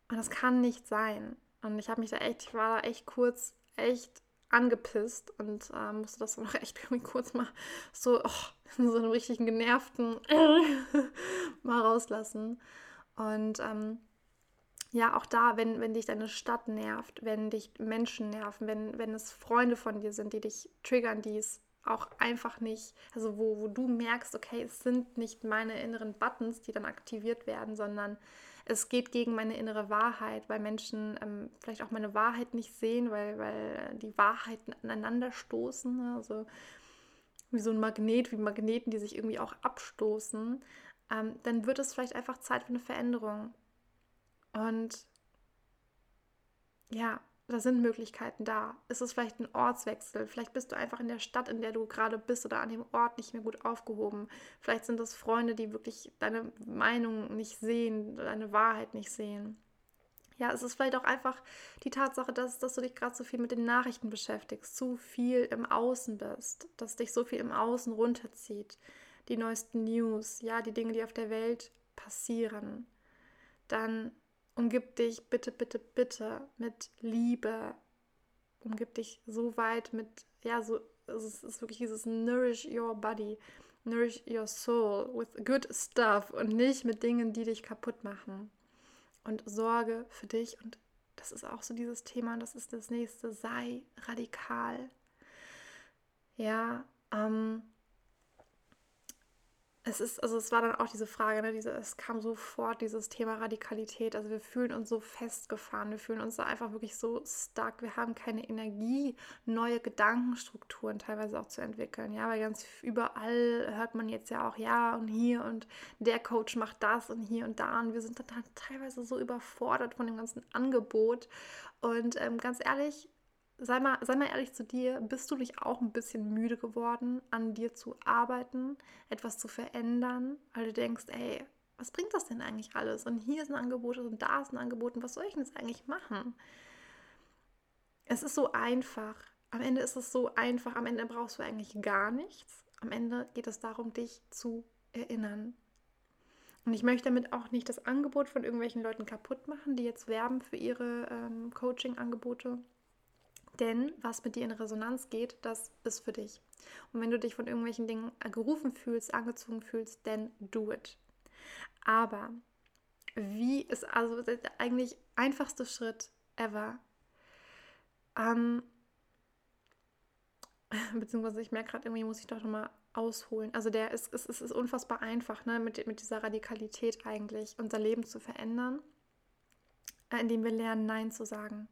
Und das kann nicht sein. Und ich habe mich da echt, ich war da echt kurz, echt angepisst und äh, musste das noch echt irgendwie kurz mal so, oh, so einen richtigen genervten mal rauslassen. Und ähm, ja, auch da, wenn, wenn dich deine Stadt nervt, wenn dich Menschen nerven, wenn, wenn es Freunde von dir sind, die dich triggern, die es auch einfach nicht, also wo, wo du merkst, okay, es sind nicht meine inneren Buttons, die dann aktiviert werden, sondern es geht gegen meine innere Wahrheit, weil Menschen ähm, vielleicht auch meine Wahrheit nicht sehen, weil, weil die Wahrheiten aneinander stoßen. Ne? Also wie so ein Magnet, wie Magneten, die sich irgendwie auch abstoßen. Ähm, dann wird es vielleicht einfach Zeit für eine Veränderung. Und ja, da sind Möglichkeiten da. Ist es vielleicht ein Ortswechsel? Vielleicht bist du einfach in der Stadt, in der du gerade bist oder an dem Ort nicht mehr gut aufgehoben. Vielleicht sind es Freunde, die wirklich deine Meinung nicht sehen, deine Wahrheit nicht sehen. Ja, es ist vielleicht auch einfach die Tatsache, dass, dass du dich gerade so viel mit den Nachrichten beschäftigst, zu viel im Außen bist, dass dich so viel im Außen runterzieht. Die neuesten News, ja, die Dinge, die auf der Welt passieren. Dann Umgib dich bitte, bitte, bitte mit Liebe. Umgib dich so weit mit, ja, so, es ist wirklich dieses Nourish your body, nourish your soul with good stuff und nicht mit Dingen, die dich kaputt machen. Und sorge für dich und das ist auch so dieses Thema, das ist das nächste, sei radikal. Ja, ähm, es ist, also es war dann auch diese Frage, ne, diese, es kam sofort dieses Thema Radikalität. Also wir fühlen uns so festgefahren, wir fühlen uns da einfach wirklich so stuck. Wir haben keine Energie, neue Gedankenstrukturen teilweise auch zu entwickeln. Ja, weil ganz überall hört man jetzt ja auch, ja, und hier und der Coach macht das und hier und da. Und wir sind dann teilweise so überfordert von dem ganzen Angebot. Und ähm, ganz ehrlich, sei mal, sei mal ehrlich zu dir, bist du nicht auch ein bisschen müde geworden, an dir zu arbeiten, etwas zu verändern, weil du denkst, ey, was bringt das denn eigentlich alles? Und hier ist ein Angebot und da ist ein Angebot und was soll ich denn jetzt eigentlich machen? Es ist so einfach. Am Ende ist es so einfach. Am Ende brauchst du eigentlich gar nichts. Am Ende geht es darum, dich zu erinnern. Und ich möchte damit auch nicht das Angebot von irgendwelchen Leuten kaputt machen, die jetzt werben für ihre ähm, Coaching-Angebote. Denn was mit dir in Resonanz geht, das ist für dich. Und wenn du dich von irgendwelchen Dingen gerufen fühlst, angezogen fühlst, dann do it. Aber wie ist also der eigentlich einfachste Schritt ever? Ähm, beziehungsweise ich merke gerade, irgendwie muss ich doch nochmal ausholen. Also der ist, ist, ist unfassbar einfach, ne, mit, mit dieser Radikalität eigentlich unser Leben zu verändern, äh, indem wir lernen, Nein zu sagen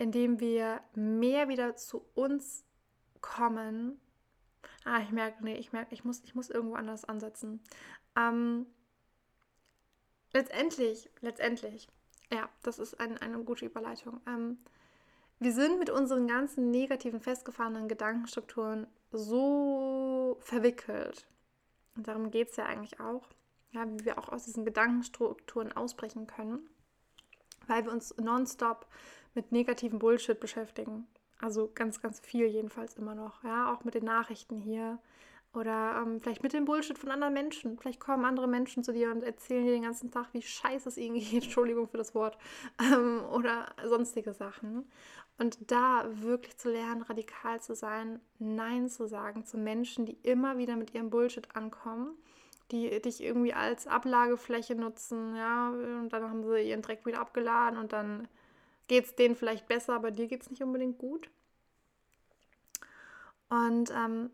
indem wir mehr wieder zu uns kommen. Ah, ich merke, nee, ich merke, ich muss, ich muss irgendwo anders ansetzen. Ähm, letztendlich, letztendlich, ja, das ist ein, eine gute Überleitung. Ähm, wir sind mit unseren ganzen negativen, festgefahrenen Gedankenstrukturen so verwickelt. Und darum geht es ja eigentlich auch, ja, wie wir auch aus diesen Gedankenstrukturen ausbrechen können, weil wir uns nonstop mit negativen Bullshit beschäftigen. Also ganz, ganz viel jedenfalls immer noch. Ja, auch mit den Nachrichten hier. Oder ähm, vielleicht mit dem Bullshit von anderen Menschen. Vielleicht kommen andere Menschen zu dir und erzählen dir den ganzen Tag, wie scheiße es ihnen geht. Entschuldigung für das Wort. Ähm, oder sonstige Sachen. Und da wirklich zu lernen, radikal zu sein, Nein zu sagen zu Menschen, die immer wieder mit ihrem Bullshit ankommen, die dich irgendwie als Ablagefläche nutzen, ja, und dann haben sie ihren Dreck wieder abgeladen und dann geht es denen vielleicht besser, aber dir geht es nicht unbedingt gut. Und ähm,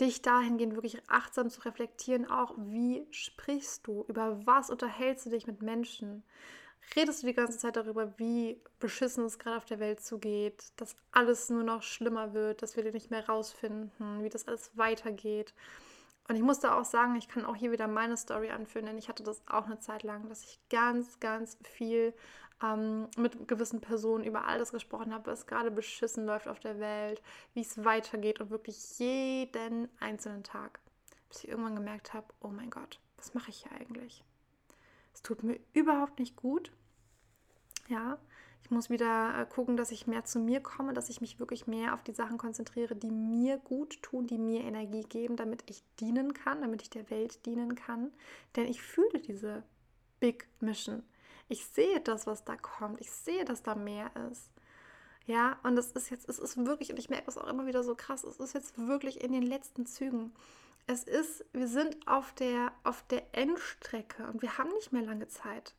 dich dahingehend wirklich achtsam zu reflektieren, auch wie sprichst du, über was unterhältst du dich mit Menschen? Redest du die ganze Zeit darüber, wie beschissen es gerade auf der Welt zugeht, dass alles nur noch schlimmer wird, dass wir nicht mehr rausfinden, wie das alles weitergeht? Und ich musste auch sagen, ich kann auch hier wieder meine Story anführen, denn ich hatte das auch eine Zeit lang, dass ich ganz, ganz viel ähm, mit gewissen Personen über all das gesprochen habe, was gerade beschissen läuft auf der Welt, wie es weitergeht und wirklich jeden einzelnen Tag. Bis ich irgendwann gemerkt habe, oh mein Gott, was mache ich hier eigentlich? Es tut mir überhaupt nicht gut. Ja, ich muss wieder äh, gucken, dass ich mehr zu mir komme, dass ich mich wirklich mehr auf die Sachen konzentriere, die mir gut tun, die mir Energie geben, damit ich dienen kann, damit ich der Welt dienen kann. Denn ich fühle diese Big Mission. Ich sehe das, was da kommt. Ich sehe, dass da mehr ist. Ja, und es ist jetzt, es ist wirklich, und ich merke das auch immer wieder so krass, es ist jetzt wirklich in den letzten Zügen. Es ist, wir sind auf der, auf der Endstrecke und wir haben nicht mehr lange Zeit.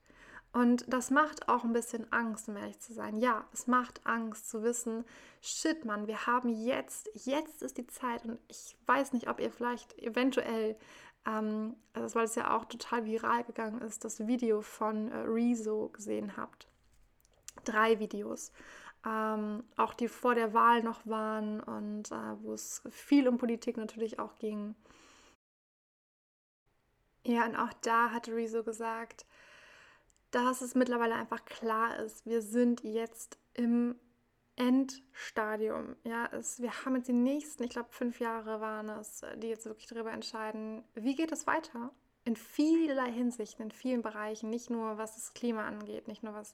Und das macht auch ein bisschen Angst, um ehrlich zu sein. Ja, es macht Angst zu wissen, shit, Mann, wir haben jetzt, jetzt ist die Zeit. Und ich weiß nicht, ob ihr vielleicht eventuell, ähm, also weil es ja auch total viral gegangen ist, das Video von äh, Rezo gesehen habt. Drei Videos. Ähm, auch die vor der Wahl noch waren und äh, wo es viel um Politik natürlich auch ging. Ja, und auch da hat Rezo gesagt, dass es mittlerweile einfach klar ist, wir sind jetzt im Endstadium. Ja, es, wir haben jetzt die nächsten, ich glaube, fünf Jahre waren es, die jetzt wirklich darüber entscheiden, wie geht es weiter? In vielerlei Hinsichten, in vielen Bereichen, nicht nur was das Klima angeht, nicht nur was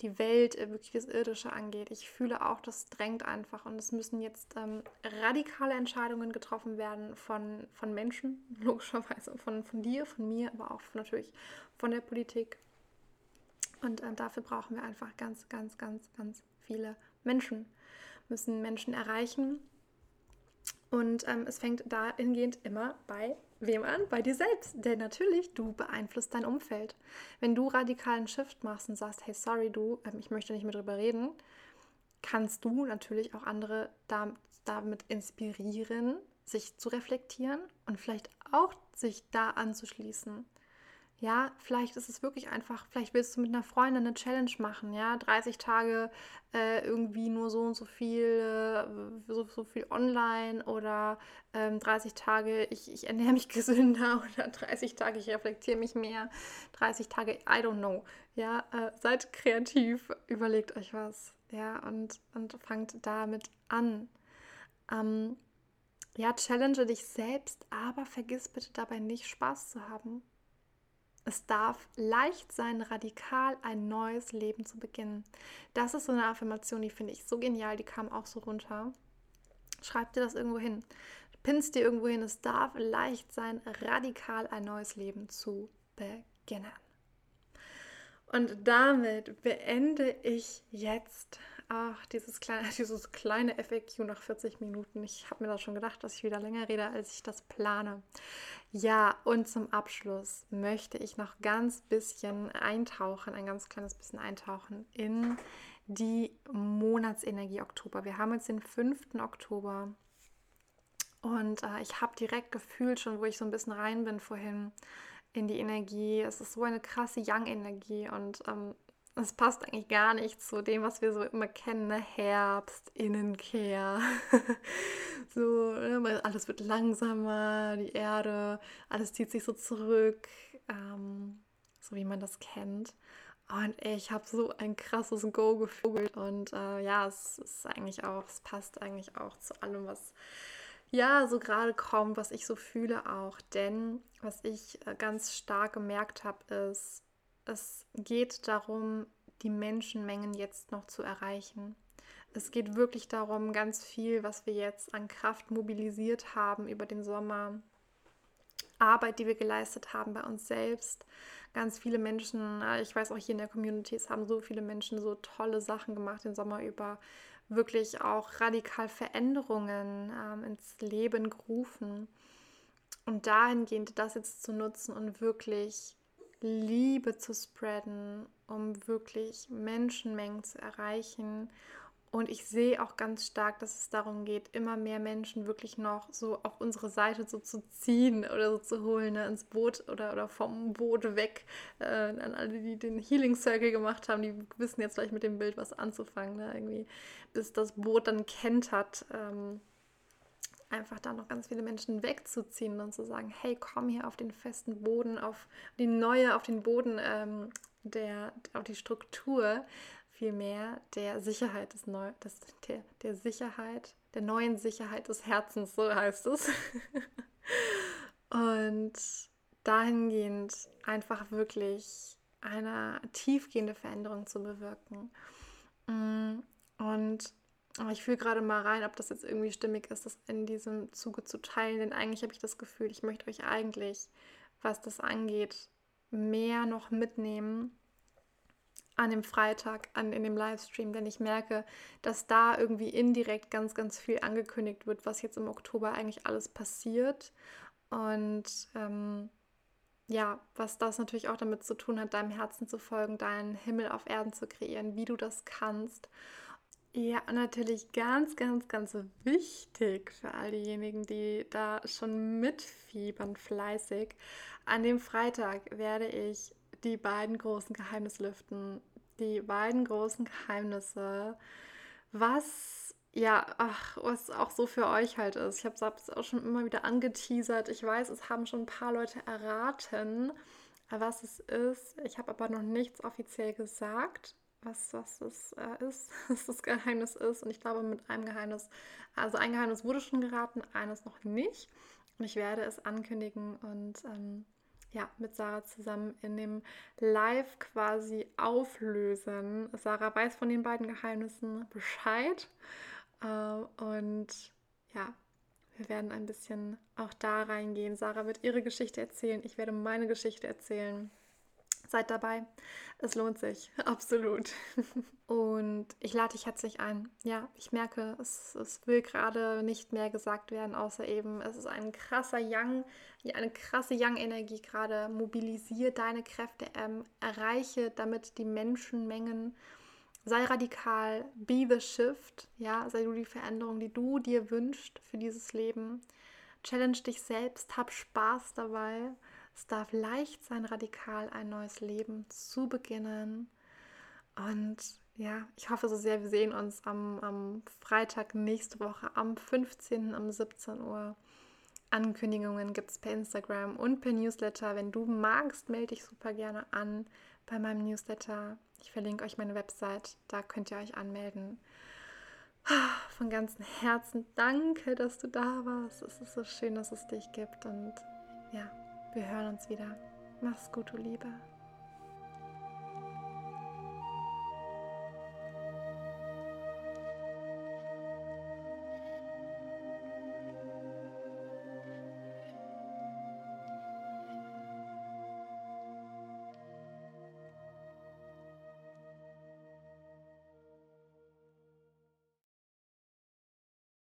die Welt, äh, wirklich das Irdische angeht. Ich fühle auch, das drängt einfach und es müssen jetzt ähm, radikale Entscheidungen getroffen werden von, von Menschen, logischerweise, von, von dir, von mir, aber auch natürlich von der Politik, und äh, dafür brauchen wir einfach ganz, ganz, ganz, ganz viele Menschen. Müssen Menschen erreichen. Und ähm, es fängt dahingehend immer bei wem an? Bei dir selbst. Denn natürlich, du beeinflusst dein Umfeld. Wenn du radikalen Shift machst und sagst, hey, sorry, du, ähm, ich möchte nicht mehr drüber reden, kannst du natürlich auch andere damit, damit inspirieren, sich zu reflektieren und vielleicht auch sich da anzuschließen. Ja, vielleicht ist es wirklich einfach, vielleicht willst du mit einer Freundin eine Challenge machen, ja, 30 Tage äh, irgendwie nur so und so viel, äh, so, so viel online oder ähm, 30 Tage, ich, ich ernähre mich gesünder oder 30 Tage, ich reflektiere mich mehr, 30 Tage, I don't know. Ja, äh, seid kreativ, überlegt euch was, ja, und, und fangt damit an. Ähm, ja, challenge dich selbst, aber vergiss bitte dabei nicht Spaß zu haben. Es darf leicht sein, radikal ein neues Leben zu beginnen. Das ist so eine Affirmation, die finde ich so genial, die kam auch so runter. Schreib dir das irgendwo hin. Pinnst dir irgendwo hin. Es darf leicht sein, radikal ein neues Leben zu beginnen. Und damit beende ich jetzt Ach, dieses kleine, dieses kleine FAQ nach 40 Minuten. Ich habe mir da schon gedacht, dass ich wieder länger rede, als ich das plane. Ja, und zum Abschluss möchte ich noch ganz bisschen eintauchen, ein ganz kleines bisschen eintauchen in die Monatsenergie Oktober. Wir haben jetzt den 5. Oktober und äh, ich habe direkt gefühlt schon, wo ich so ein bisschen rein bin vorhin in die Energie. Es ist so eine krasse Young-Energie und ähm, es passt eigentlich gar nicht zu dem, was wir so immer kennen, ne? Herbst, Innenkehr. so, ne? alles wird langsamer, die Erde, alles zieht sich so zurück, ähm, so wie man das kennt. Und ich habe so ein krasses Go gefühlt. Und äh, ja, es ist eigentlich auch, es passt eigentlich auch zu allem, was ja so gerade kommt, was ich so fühle auch. Denn was ich äh, ganz stark gemerkt habe, ist, es geht darum, die Menschenmengen jetzt noch zu erreichen. Es geht wirklich darum, ganz viel, was wir jetzt an Kraft mobilisiert haben über den Sommer, Arbeit, die wir geleistet haben bei uns selbst. Ganz viele Menschen, äh, ich weiß auch hier in der Community, es haben so viele Menschen so tolle Sachen gemacht den Sommer über, wirklich auch radikal Veränderungen ähm, ins Leben gerufen. Und dahingehend das jetzt zu nutzen und wirklich Liebe zu spreaden, um wirklich Menschenmengen zu erreichen. Und ich sehe auch ganz stark, dass es darum geht, immer mehr Menschen wirklich noch so auf unsere Seite so zu ziehen oder so zu holen, ne, ins Boot oder, oder vom Boot weg. Äh, an alle, die den Healing Circle gemacht haben, die wissen jetzt vielleicht mit dem Bild was anzufangen, ne, irgendwie, bis das Boot dann kentert. Ähm, einfach da noch ganz viele Menschen wegzuziehen und zu sagen, hey, komm hier auf den festen Boden, auf die neue, auf den Boden ähm, der, auf die Struktur vielmehr der Sicherheit des Neu des, der, der Sicherheit, der neuen Sicherheit des Herzens, so heißt es. und dahingehend einfach wirklich eine tiefgehende Veränderung zu bewirken. Mm, und ich fühle gerade mal rein, ob das jetzt irgendwie stimmig ist, das in diesem Zuge zu teilen. Denn eigentlich habe ich das Gefühl, ich möchte euch eigentlich, was das angeht, mehr noch mitnehmen an dem Freitag, an, in dem Livestream, denn ich merke, dass da irgendwie indirekt ganz, ganz viel angekündigt wird, was jetzt im Oktober eigentlich alles passiert. Und ähm, ja, was das natürlich auch damit zu tun hat, deinem Herzen zu folgen, deinen Himmel auf Erden zu kreieren, wie du das kannst. Ja, natürlich ganz, ganz, ganz wichtig für all diejenigen, die da schon mitfiebern, fleißig. An dem Freitag werde ich die beiden großen Geheimnisse lüften. Die beiden großen Geheimnisse, was ja, ach, was auch so für euch halt ist. Ich habe es auch schon immer wieder angeteasert. Ich weiß, es haben schon ein paar Leute erraten, was es ist. Ich habe aber noch nichts offiziell gesagt, was, was es äh, ist, was das Geheimnis ist. Und ich glaube, mit einem Geheimnis, also ein Geheimnis wurde schon geraten, eines noch nicht. Und ich werde es ankündigen und ähm, ja, mit Sarah zusammen in dem Live quasi auflösen. Sarah weiß von den beiden Geheimnissen Bescheid. Äh, und ja, wir werden ein bisschen auch da reingehen. Sarah wird ihre Geschichte erzählen. Ich werde meine Geschichte erzählen. Seid dabei. Es lohnt sich, absolut. Und ich lade dich herzlich ein. Ja, ich merke, es, es will gerade nicht mehr gesagt werden, außer eben, es ist ein krasser Young, eine krasse Young-Energie gerade. Mobilisiere deine Kräfte, ähm, erreiche damit die Menschenmengen. Sei radikal, be the shift, ja, sei du die Veränderung, die du dir wünschst für dieses Leben. Challenge dich selbst, hab Spaß dabei es darf leicht sein, radikal ein neues Leben zu beginnen. Und ja, ich hoffe so sehr, wir sehen uns am, am Freitag nächste Woche, am 15. um 17 Uhr. Ankündigungen gibt es per Instagram und per Newsletter. Wenn du magst, melde dich super gerne an bei meinem Newsletter. Ich verlinke euch meine Website, da könnt ihr euch anmelden. Von ganzem Herzen danke, dass du da warst. Es ist so schön, dass es dich gibt und ja, wir hören uns wieder. Mach's gut, du Liebe.